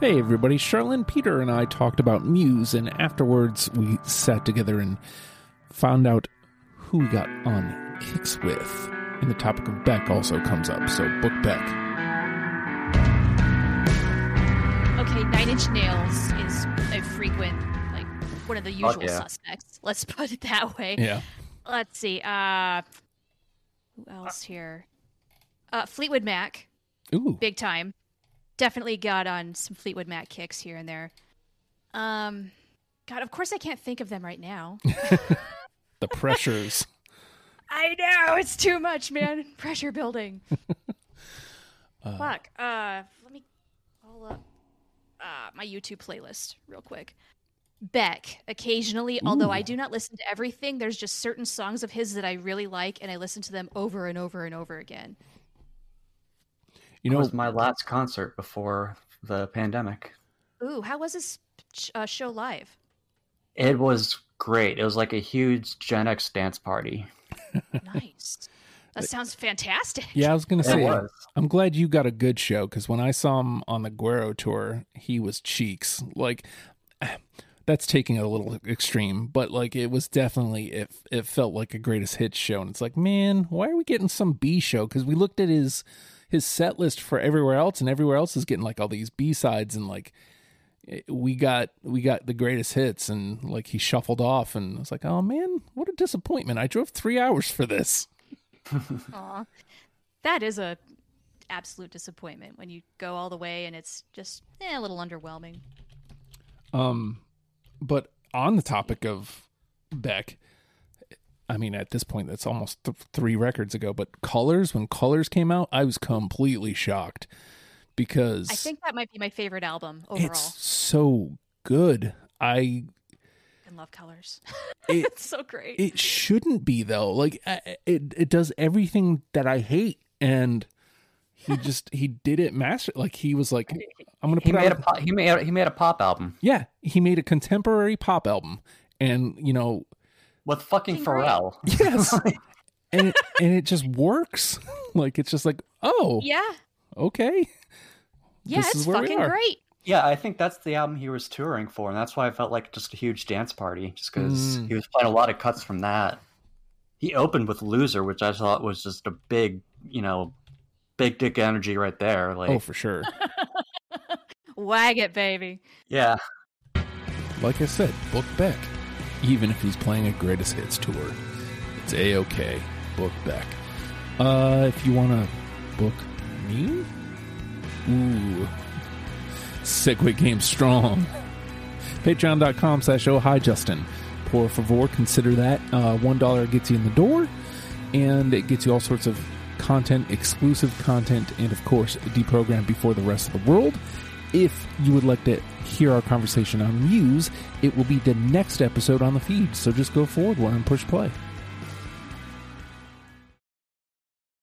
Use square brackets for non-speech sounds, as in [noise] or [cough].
Hey everybody, Charlene, Peter, and I talked about Muse, and afterwards we sat together and found out who we got on kicks with. And the topic of Beck also comes up, so book Beck. Okay, Nine Inch Nails is a frequent, like one of the usual yeah. suspects. Let's put it that way. Yeah. Let's see. Uh, who else here? Uh, Fleetwood Mac, Ooh. big time. Definitely got on some Fleetwood Mac kicks here and there. Um, God, of course I can't think of them right now. [laughs] The pressures. [laughs] I know it's too much, man. Pressure building. [laughs] Fuck. Uh, let me pull up uh, my YouTube playlist real quick. Beck, occasionally, although I do not listen to everything, there's just certain songs of his that I really like, and I listen to them over and over and over again. You know, It was my last concert before the pandemic. Ooh, how was this sh- uh, show live? It was great. It was like a huge Gen X dance party. Nice. That sounds fantastic. yeah, I was going to say, was. I'm glad you got a good show because when I saw him on the Guero tour, he was cheeks. Like, [sighs] that's taking it a little extreme, but like it was definitely it. It felt like a greatest hits show, and it's like, man, why are we getting some B show? Because we looked at his his set list for everywhere else, and everywhere else is getting like all these B sides, and like we got we got the greatest hits, and like he shuffled off, and I was like, oh man, what a disappointment! I drove three hours for this. [laughs] Aw. That is a absolute disappointment when you go all the way and it's just eh, a little underwhelming. Um, but on the topic of Beck, I mean, at this point, that's almost th- three records ago. But Colors, when Colors came out, I was completely shocked because I think that might be my favorite album overall. it's so good. I I love colors. [laughs] it it's so great. it shouldn't be though. Like it it does everything that I hate, and he [laughs] just he did it master. Like he was like, I'm gonna He made out a pop, he made he made a pop album yeah. He made a contemporary pop album, and you know with fucking Fucking great. Pharrell. [laughs] Yes. [laughs] and it, and it just works. [laughs] Like it's just like, oh, yeah, okay. yeah, This it's is where we fucking are. great. Yeah, I think that's the album he was touring for, and that's why I felt like just a huge dance party, just because Mm. he was playing a lot of cuts from that. He opened with "Loser," which I thought was just a big, you know, big dick energy right there. Like, Oh, for sure. Wag it, baby. yeah, Like I said, book Beck. Even if he's playing a greatest hits tour, it's a okay. Book Beck. Uh, if you want to book me, ooh, Segue Game Strong. Patreon.com slash oh hi Justin. Por favor, consider that. Uh, One dollar gets you in the door, and it gets you all sorts of content, exclusive content, and of course, deprogrammed before the rest of the world. If you would like to hear our conversation on Muse, it will be the next episode on the feed. So just go forward one and push play.